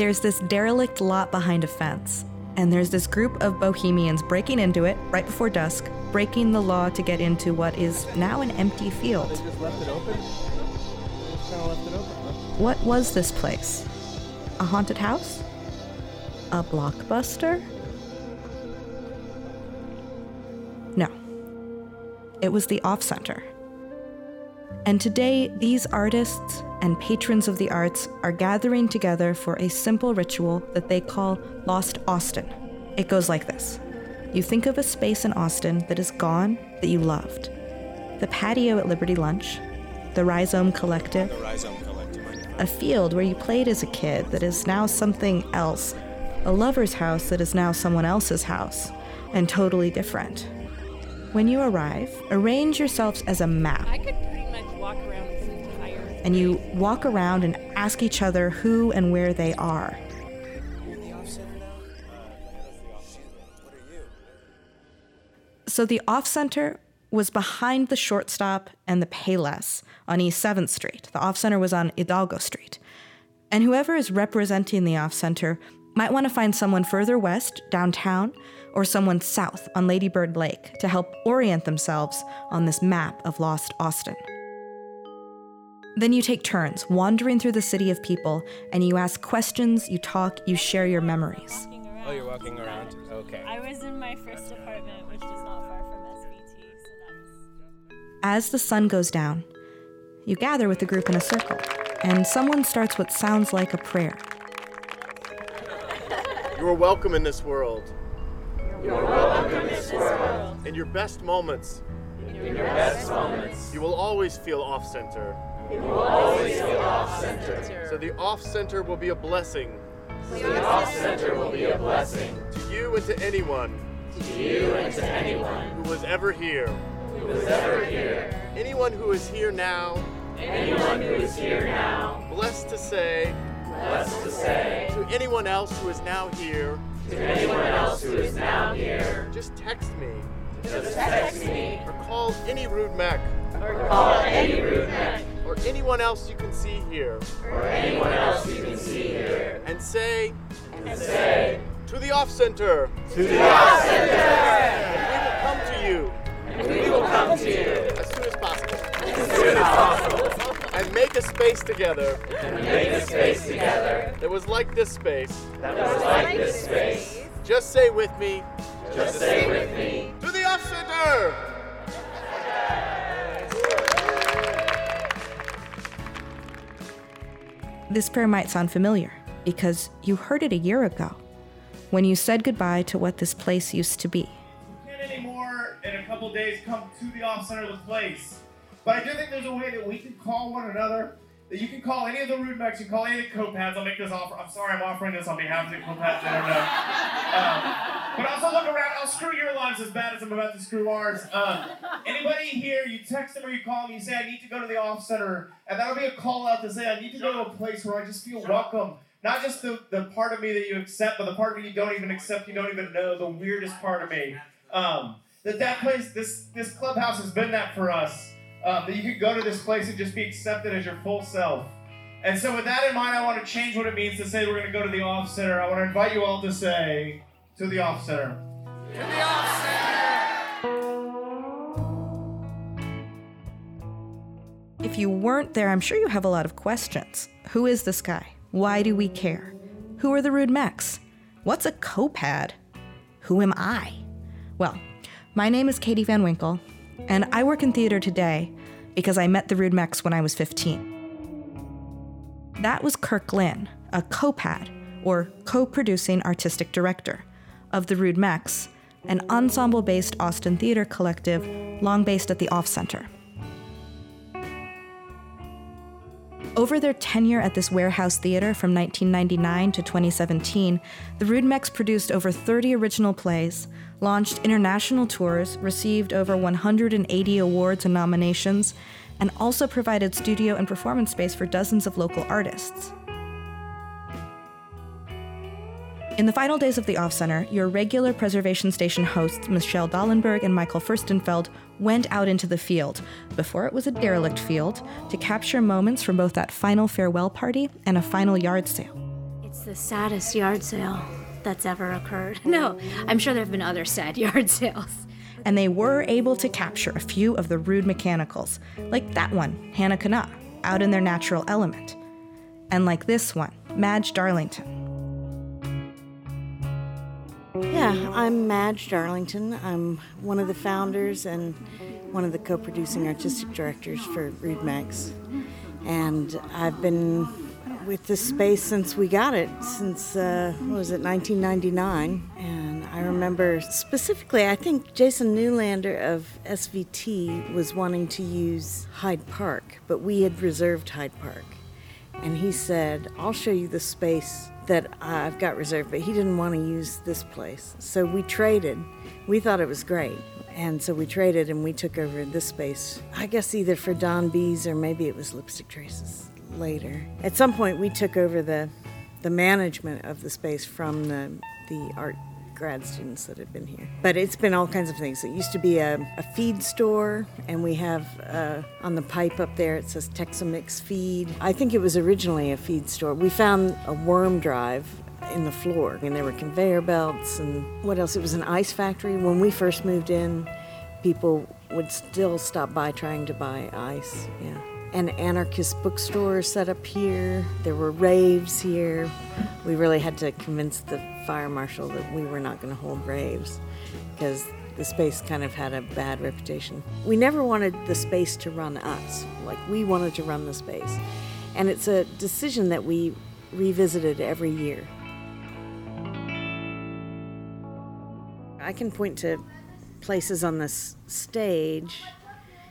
There's this derelict lot behind a fence, and there's this group of bohemians breaking into it right before dusk, breaking the law to get into what is now an empty field. They just left it open? Just kind of left it open. What was this place? A haunted house? A blockbuster? No. It was the Off Center. And today, these artists and patrons of the arts are gathering together for a simple ritual that they call Lost Austin. It goes like this You think of a space in Austin that is gone that you loved. The patio at Liberty Lunch, the Rhizome Collective, The Rhizome Collective. a field where you played as a kid that is now something else, a lover's house that is now someone else's house, and totally different. When you arrive, arrange yourselves as a map, and you walk around and ask each other who and where they are. So the off center was behind the shortstop and the Payless on East 7th Street. The off center was on Hidalgo Street. And whoever is representing the off center might want to find someone further west, downtown, or someone south on Lady Bird Lake to help orient themselves on this map of lost Austin. Then you take turns wandering through the city of people and you ask questions, you talk, you share your memories. Oh, you're walking around? Okay. I was in my first apartment, which is not far from SVT, so that was. As the sun goes down, you gather with the group in a circle, and someone starts what sounds like a prayer. You are welcome in this world. You're welcome in this world. In your best moments, In your best moments. you will always feel off center. Will always feel off center. So the off center will be a blessing. So The off center will be a blessing. To you and to anyone. To you and to anyone. Who was ever here. who is ever here. Anyone who is here now, Anyone who is here now, blessed to say, blessed to say, to anyone else who is now here, to anyone else who is now here, just text me. Just text me. Or call any rude mech. Or call any rude man or anyone else you can see here. Or anyone else you can see here. And say and say, to the off center. To the off and center, we will come to you. And we will come to you. As soon as possible. As soon as possible. And make a space together. And make a space together. That was like this space. that was like this space. Just say with me, Just say with me, to the off center! This prayer might sound familiar because you heard it a year ago when you said goodbye to what this place used to be. can't anymore in a couple days come to the off center of the place. But I do think there's a way that we can call one another. You can call any of the rude mechs, you can call any of the copads. I'll make this offer. I'm sorry, I'm offering this on behalf of the copads that are no. Um, but also look around. I'll screw your lives as bad as I'm about to screw ours. Um, anybody here, you text them or you call them, you say, I need to go to the off center. And that'll be a call out to say, I need to go to a place where I just feel welcome. Not just the, the part of me that you accept, but the part of me you don't even accept, you don't even know, the weirdest part of me. Um, that that place, this this clubhouse has been that for us. Um, that you could go to this place and just be accepted as your full self. And so, with that in mind, I want to change what it means to say we're going to go to the off center. I want to invite you all to say to the off center. To the off center! If you weren't there, I'm sure you have a lot of questions. Who is this guy? Why do we care? Who are the rude mechs? What's a copad? Who am I? Well, my name is Katie Van Winkle, and I work in theater today because I met the rude mechs when I was 15. That was Kirk Lynn, a copad, or co producing artistic director, of the Rude Mechs, an ensemble based Austin theater collective long based at the Off Center. Over their tenure at this warehouse theater from 1999 to 2017, the Rude Mechs produced over 30 original plays, launched international tours, received over 180 awards and nominations, and also provided studio and performance space for dozens of local artists. In the final days of the Off Center, your regular preservation station hosts, Michelle Dallenberg and Michael Furstenfeld, went out into the field, before it was a derelict field, to capture moments from both that final farewell party and a final yard sale. It's the saddest yard sale that's ever occurred. No, I'm sure there have been other sad yard sales. And they were able to capture a few of the rude mechanicals, like that one, Hannah Kenah, out in their natural element. And like this one, Madge Darlington. Yeah, I'm Madge Darlington. I'm one of the founders and one of the co producing artistic directors for Rude Mechs. And I've been with this space since we got it, since, uh, what was it, 1999. And I remember specifically, I think Jason Neulander of SVT was wanting to use Hyde Park, but we had reserved Hyde Park. And he said, I'll show you the space that I've got reserved, but he didn't want to use this place. So we traded. We thought it was great. And so we traded and we took over this space, I guess either for Don B's or maybe it was Lipstick Traces later. At some point, we took over the, the management of the space from the, the art grad students that had been here. But it's been all kinds of things. It used to be a, a feed store, and we have uh, on the pipe up there it says Texamix Feed. I think it was originally a feed store. We found a worm drive in the floor, and there were conveyor belts and what else? It was an ice factory. When we first moved in, people would still stop by trying to buy ice. Yeah an anarchist bookstore set up here. There were raves here. We really had to convince the fire marshal that we were not going to hold raves because the space kind of had a bad reputation. We never wanted the space to run us, like, we wanted to run the space. And it's a decision that we revisited every year. I can point to places on this stage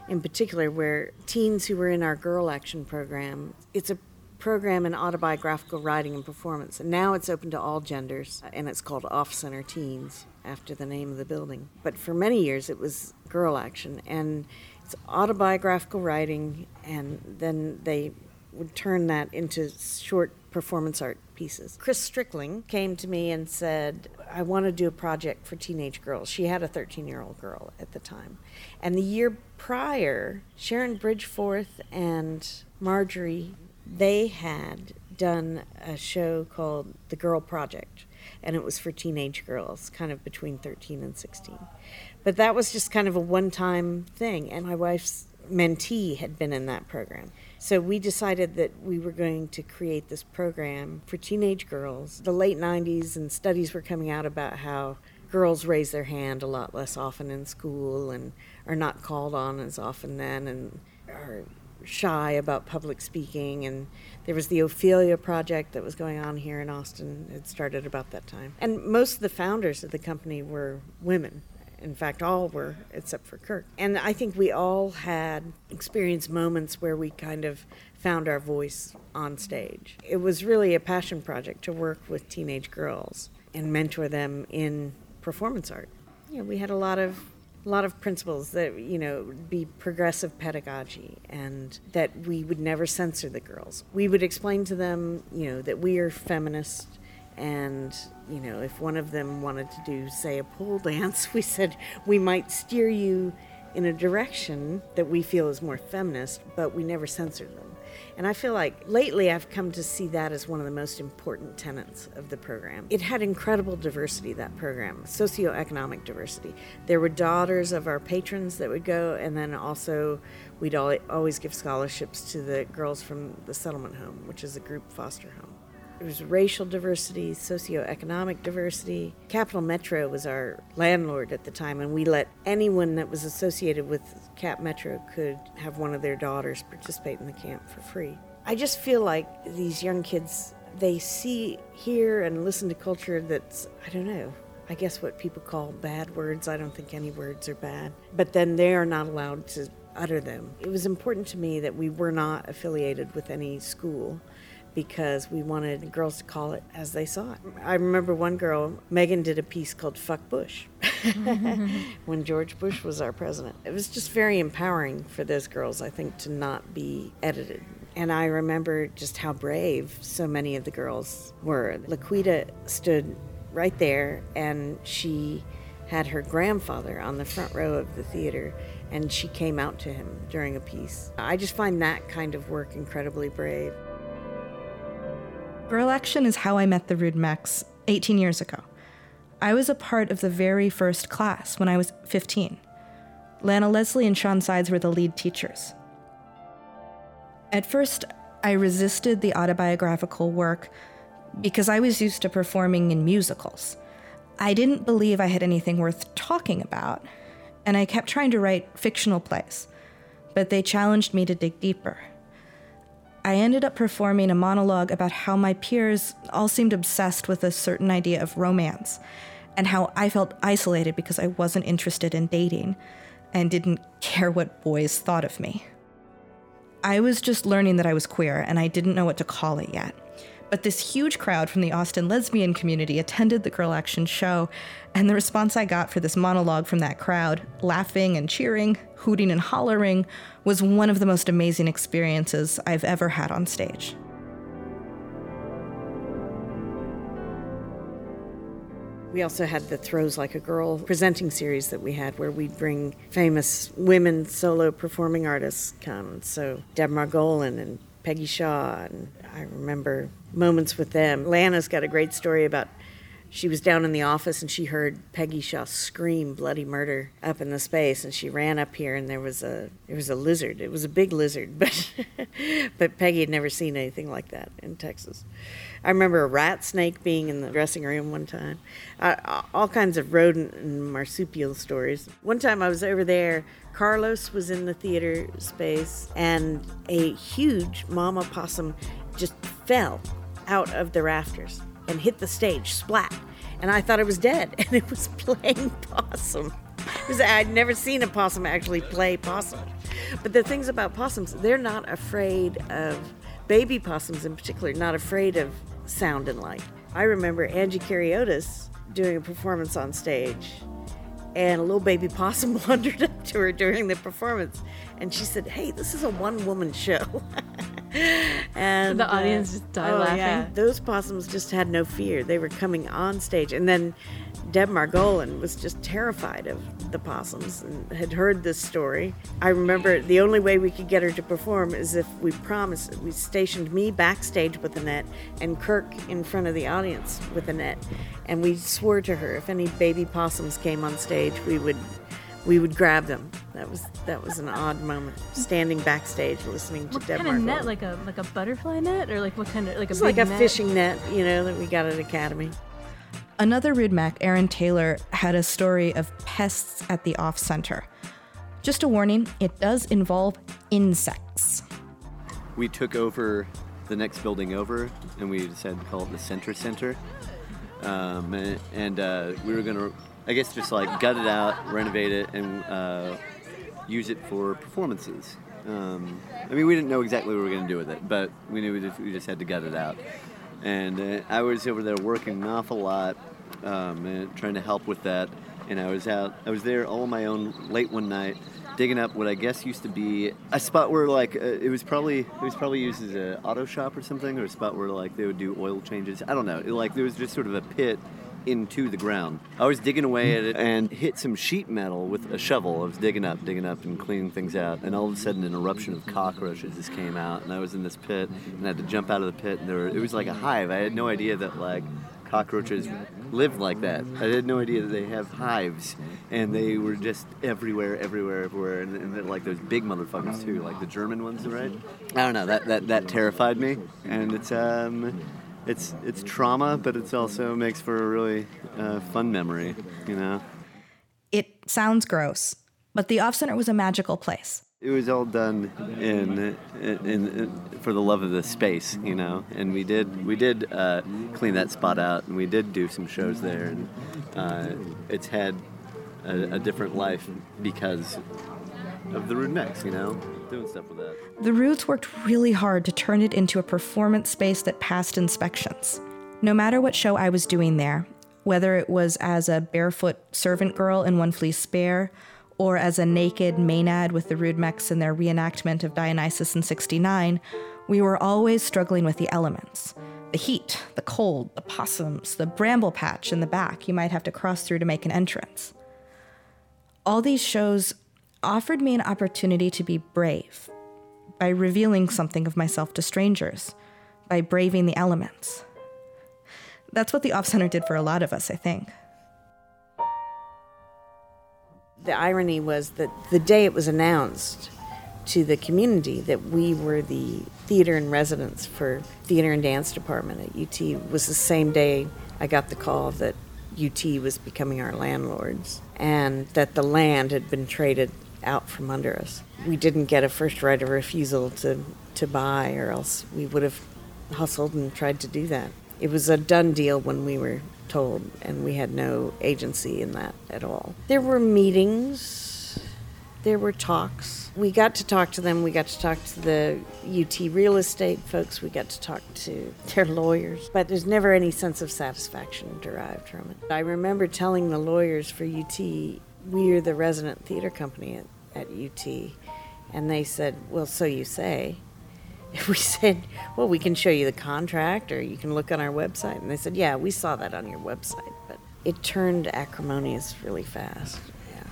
in particular where teens who were in our Girl Action program, it's a program in autobiographical writing and performance. And now it's open to all genders, and it's called Off Center Teens, after the name of the building. But for many years, it was Girl Action, and it's autobiographical writing, and then they would turn that into short performance art pieces. Chris Strickling came to me and said, I want to do a project for teenage girls. She had a 13 year old girl at the time. And the year prior, Sharon Bridgforth and Marjorie, they had done a show called The Girl Project. And it was for teenage girls, kind of between 13 and 16. But that was just kind of a one time thing. And my wife's mentee had been in that program. So we decided that we were going to create this program for teenage girls. The late 90s and studies were coming out about how girls raise their hand a lot less often in school and are not called on as often then and are shy about public speaking and there was the Ophelia project that was going on here in Austin. It started about that time. And most of the founders of the company were women. In fact, all were, except for Kirk. And I think we all had experienced moments where we kind of found our voice on stage. It was really a passion project to work with teenage girls and mentor them in performance art. Know, we had a lot of a lot of principles that you know be progressive pedagogy and that we would never censor the girls. We would explain to them, you know, that we are feminist and you know if one of them wanted to do say a pole dance we said we might steer you in a direction that we feel is more feminist but we never censored them. And i feel like lately i've come to see that as one of the most important tenets of the program. It had incredible diversity that program socioeconomic diversity. There were daughters of our patrons that would go and then also we'd always give scholarships to the girls from the settlement home which is a group foster home was racial diversity, socioeconomic diversity. Capital Metro was our landlord at the time, and we let anyone that was associated with Cap Metro could have one of their daughters participate in the camp for free. I just feel like these young kids, they see, hear, and listen to culture that's, I don't know, I guess what people call bad words. I don't think any words are bad. But then they are not allowed to utter them. It was important to me that we were not affiliated with any school because we wanted the girls to call it as they saw it. I remember one girl, Megan, did a piece called Fuck Bush when George Bush was our president. It was just very empowering for those girls, I think, to not be edited. And I remember just how brave so many of the girls were. Laquita stood right there and she had her grandfather on the front row of the theater and she came out to him during a piece. I just find that kind of work incredibly brave. Girl Action is how I met the Rude Mechs 18 years ago. I was a part of the very first class when I was 15. Lana Lesley and Shawn Sides were the lead teachers. At first, I resisted the autobiographical work because I was used to performing in musicals. I didn't believe I had anything worth talking about, and I kept trying to write fictional plays, but they challenged me to dig deeper. I ended up performing a monologue about how my peers all seemed obsessed with a certain idea of romance, and how I felt isolated because I wasn't interested in dating and didn't care what boys thought of me. I was just learning that I was queer, and I didn't know what to call it yet. But this huge crowd from the Austin lesbian community attended the Girl Action show, and the response I got for this monologue from that crowd, laughing and cheering, hooting and hollering, was one of the most amazing experiences I've ever had on stage. We also had the Throws Like a Girl presenting series that we had where we'd bring famous women solo performing artists come. So Deb Margolin and Peggy Shaw, and I remember moments with them. Lana's got a great story about she was down in the office and she heard Peggy Shaw scream bloody murder up in the space and she ran up here and there was a there was a lizard. It was a big lizard, but but Peggy had never seen anything like that in Texas. I remember a rat snake being in the dressing room one time. Uh, all kinds of rodent and marsupial stories. One time I was over there, Carlos was in the theater space, and a huge mama possum just fell out of the rafters and hit the stage, splat. And I thought it was dead, and it was playing possum. Was, I'd never seen a possum actually play possum. But the things about possums, they're not afraid of, baby possums in particular, not afraid of sound and light. I remember Angie Cariotis doing a performance on stage, and a little baby possum wandered up to her during the performance, and she said, "Hey, this is a one-woman show." and The audience uh, just died oh, laughing. Yeah. Those possums just had no fear. They were coming on stage, and then Deb Margolin was just terrified of the possums and had heard this story. I remember the only way we could get her to perform is if we promised we stationed me backstage with a net and Kirk in front of the audience with a net, and we swore to her if any baby possums came on stage, we would we would grab them. That was that was an odd moment, standing backstage listening to What Deb kind of net? Like a like a butterfly net, or like what kind of like a It's big like a net? fishing net, you know, that we got at Academy. Another Rude Mech, Aaron Taylor, had a story of pests at the off center. Just a warning, it does involve insects. we took over the next building over and we decided to call it the center center um, and, and uh, we were gonna i guess just like gut it out renovate it and uh, use it for performances um, i mean we didn't know exactly what we were gonna do with it but we knew we just, we just had to gut it out and uh, i was over there working an awful lot um, and trying to help with that and i was out i was there all on my own late one night digging up what I guess used to be a spot where like uh, it was probably it was probably used as an auto shop or something, or a spot where like they would do oil changes. I don't know. It, like there was just sort of a pit into the ground. I was digging away at it and hit some sheet metal with a shovel. I was digging up, digging up, and cleaning things out. And all of a sudden, an eruption of cockroaches just came out, and I was in this pit, and I had to jump out of the pit. And there, were, it was like a hive. I had no idea that like cockroaches lived like that. I had no idea that they have hives, and they were just everywhere, everywhere, everywhere, and, and like those big motherfuckers too, like the German ones, right? I don't know. That that that terrified me, and it's um, it's it's trauma, but it also makes for a really uh, fun memory, you know. It sounds gross, but the off center was a magical place. It was all done in, in, in, for the love of the space, you know. And we did we did uh, clean that spot out, and we did do some shows there, and uh, it's had a, a different life because of the Rude Mechs, you know, doing stuff with that. The Rudes worked really hard to turn it into a performance space that passed inspections. No matter what show I was doing there, whether it was as a barefoot servant girl in One Flea Spare, or as a naked Maenad with the Rude Mechs in their reenactment of Dionysus in 69, we were always struggling with the elements. The heat, the cold, the possums, the bramble patch in the back you might have to cross through to make an entrance. All these shows offered me an opportunity to be brave by revealing something of myself to strangers, by braving the elements. That's what the Off Center did for a lot of us, I think. The irony was that the day it was announced to the community that we were the theater in residence for theater and dance department at UT was the same day I got the call that UT was becoming our landlords and that the land had been traded out from under us. We didn't get a first right of refusal to, to buy, or else we would have hustled and tried to do that. It was a done deal when we were told, and we had no agency in that at all. There were meetings, there were talks. We got to talk to them, we got to talk to the UT real estate folks, we got to talk to their lawyers, but there's never any sense of satisfaction derived from it. I remember telling the lawyers for UT, we are the resident theater company at, at UT, and they said, Well, so you say. If we said, Well, we can show you the contract or you can look on our website. And they said, Yeah, we saw that on your website. But it turned acrimonious really fast. Yeah.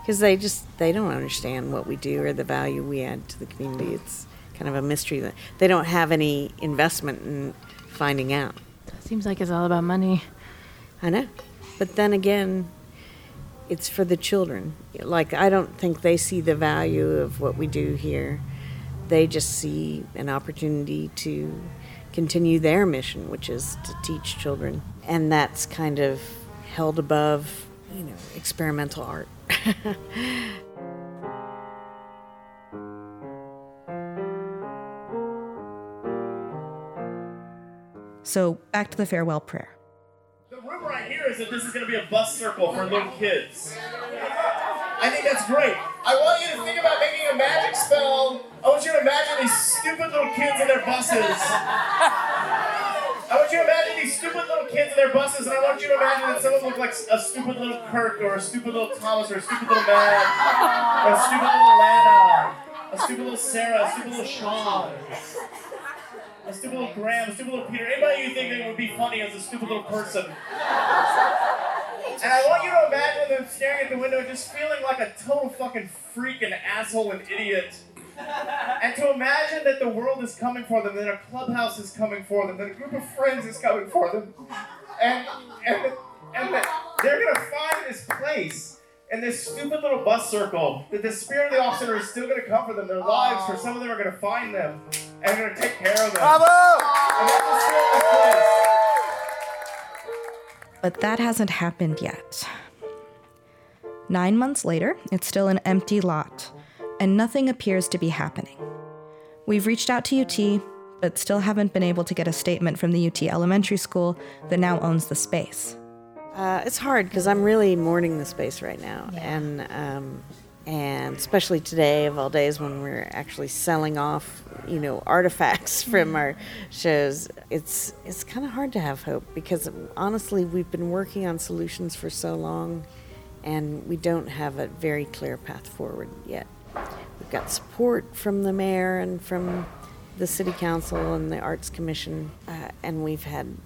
Because they just, they don't understand what we do or the value we add to the community. It's kind of a mystery that they don't have any investment in finding out. Seems like it's all about money. I know. But then again, it's for the children. Like, I don't think they see the value of what we do here. They just see an opportunity to continue their mission, which is to teach children. And that's kind of held above, you know, experimental art. So back to the farewell prayer. I hear is that this is going to be a bus circle for little kids. I think that's great. I want you to think about making a magic spell. I want you to imagine these stupid little kids in their buses. I want you to imagine these stupid little kids in their buses, and I want you to imagine that some of them look like a stupid little Kirk, or a stupid little Thomas, or a stupid little Matt, or a stupid little Lana, a stupid little Sarah, a stupid little Sean. A stupid little Graham, a stupid little Peter. Anybody you think that would be funny as a stupid little person. And I want you to imagine them staring at the window, just feeling like a total fucking freak and asshole and idiot. And to imagine that the world is coming for them, that a clubhouse is coming for them, that a group of friends is coming for them, and and, and that they're gonna find this place in this stupid little bus circle, that the spirit of the off center is still gonna come for them. Their lives, for some of them, are gonna find them and we're gonna take care of them. Bravo! And that's the spirit of this place. But that hasn't happened yet. Nine months later, it's still an empty lot, and nothing appears to be happening. We've reached out to UT, but still haven't been able to get a statement from the UT Elementary School that now owns the space. Uh, it's hard because I'm really mourning the space right now, and um, and especially today of all days when we're actually selling off, you know, artifacts from our shows. It's it's kind of hard to have hope because honestly, we've been working on solutions for so long, and we don't have a very clear path forward yet. We've got support from the mayor and from the city council and the arts commission, uh, and we've had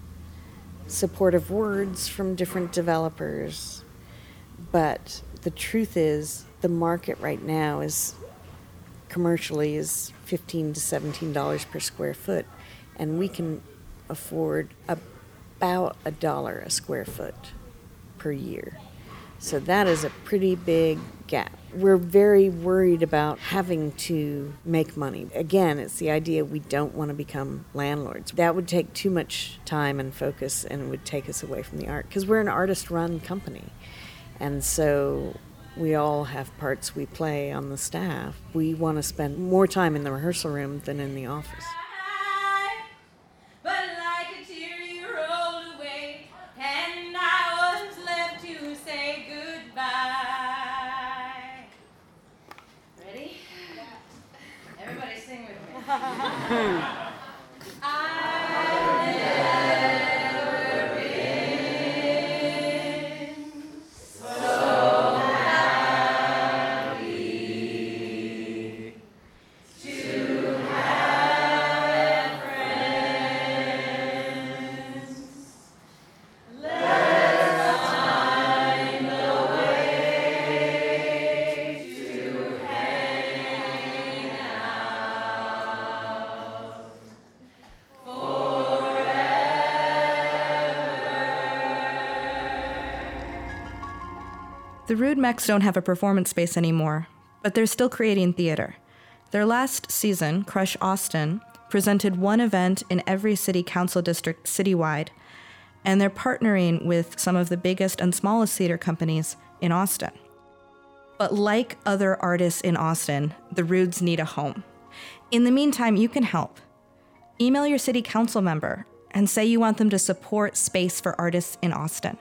supportive words from different developers. But the truth is, the market right now is commercially is 15 to 17 dollars per square foot, and we can afford about a dollar a square foot per year. So that is a pretty big gap. We're very worried about having to make money. Again, it's the idea we don't want to become landlords. That would take too much time and focus and it would take us away from the art because we're an artist run company. And so we all have parts we play on the staff. We want to spend more time in the rehearsal room than in the office. The Rude Mechs don't have a performance space anymore, but they're still creating theater. Their last season, Crush Austin, presented one event in every city council district citywide, and they're partnering with some of the biggest and smallest theater companies in Austin. But like other artists in Austin, the Rudes need a home. In the meantime, you can help. Email your city council member and say you want them to support Space for Artists in Austin.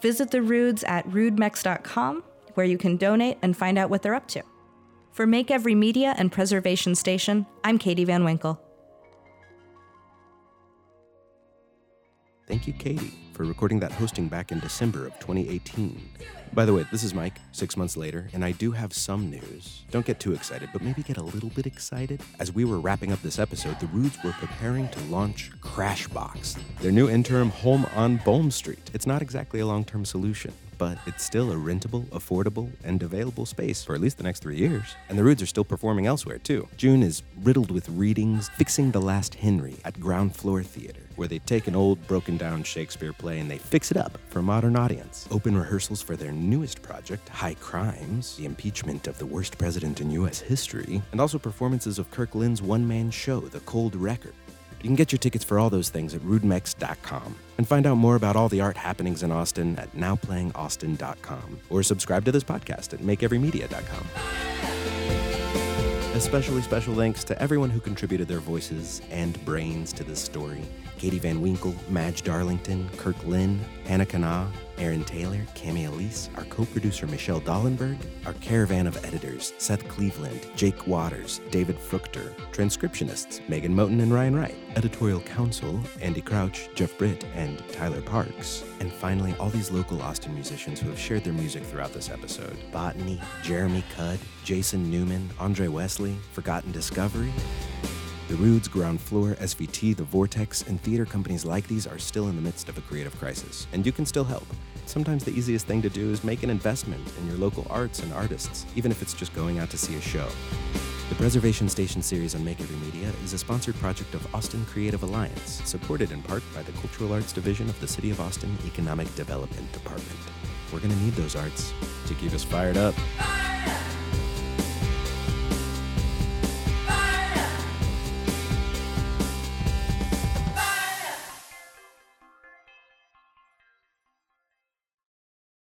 Visit the Rudes at rudemechs.com, where you can donate and find out what they're up to. For Make Every Media and Preservation Station, I'm Katie Van Winkle. Thank you, Katie, for recording that hosting back in December of 2018. By the way, this is Mike, six months later, and I do have some news. Don't get too excited, but maybe get a little bit excited. As we were wrapping up this episode, the Rudes were preparing to launch Crashbox, their new interim home on Bolm Street. It's not exactly a long term solution, but it's still a rentable, affordable, and available space for at least the next three years. And the Rudes are still performing elsewhere, too. June is riddled with readings, fixing the last Henry at Ground Floor Theater, where they take an old, broken down Shakespeare play and they fix it up for a modern audience. Open rehearsals for their newest project, High Crimes, the impeachment of the worst president in U.S. history, and also performances of Kirk Lynn's one man show, The Cold Record. You can get your tickets for all those things at rudemechs.com and find out more about all the art happenings in Austin at nowplayingaustin.com or subscribe to this podcast at makeeverymedia.com. Especially special thanks to everyone who contributed their voices and brains to this story. Katie Van Winkle, Madge Darlington, Kirk Lynn, Hannah Kenah, Aaron Taylor, Cami Elise, our co-producer Michelle Dollenberg, our caravan of editors, Seth Cleveland, Jake Waters, David Fruchter, transcriptionists, Megan Moten and Ryan Wright, editorial counsel, Andy Crouch, Jeff Britt, and Tyler Parks. And finally, all these local Austin musicians who have shared their music throughout this episode. Botany, Jeremy Cudd, Jason Newman, Andre Wesley, Forgotten Discovery, the Rudes, Ground Floor, SVT, The Vortex, and theater companies like these are still in the midst of a creative crisis, and you can still help. Sometimes the easiest thing to do is make an investment in your local arts and artists, even if it's just going out to see a show. The Preservation Station series on Make Every Media is a sponsored project of Austin Creative Alliance, supported in part by the Cultural Arts Division of the City of Austin Economic Development Department. We're going to need those arts to keep us fired up.